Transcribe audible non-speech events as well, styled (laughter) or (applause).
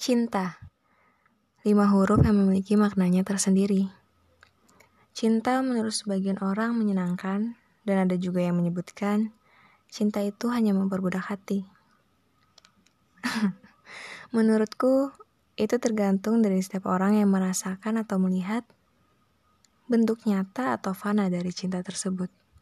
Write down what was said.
Cinta. Lima huruf yang memiliki maknanya tersendiri. Cinta menurut sebagian orang menyenangkan, dan ada juga yang menyebutkan cinta itu hanya memperbudak hati. (laughs) Menurutku, itu tergantung dari setiap orang yang merasakan atau melihat bentuk nyata atau fana dari cinta tersebut.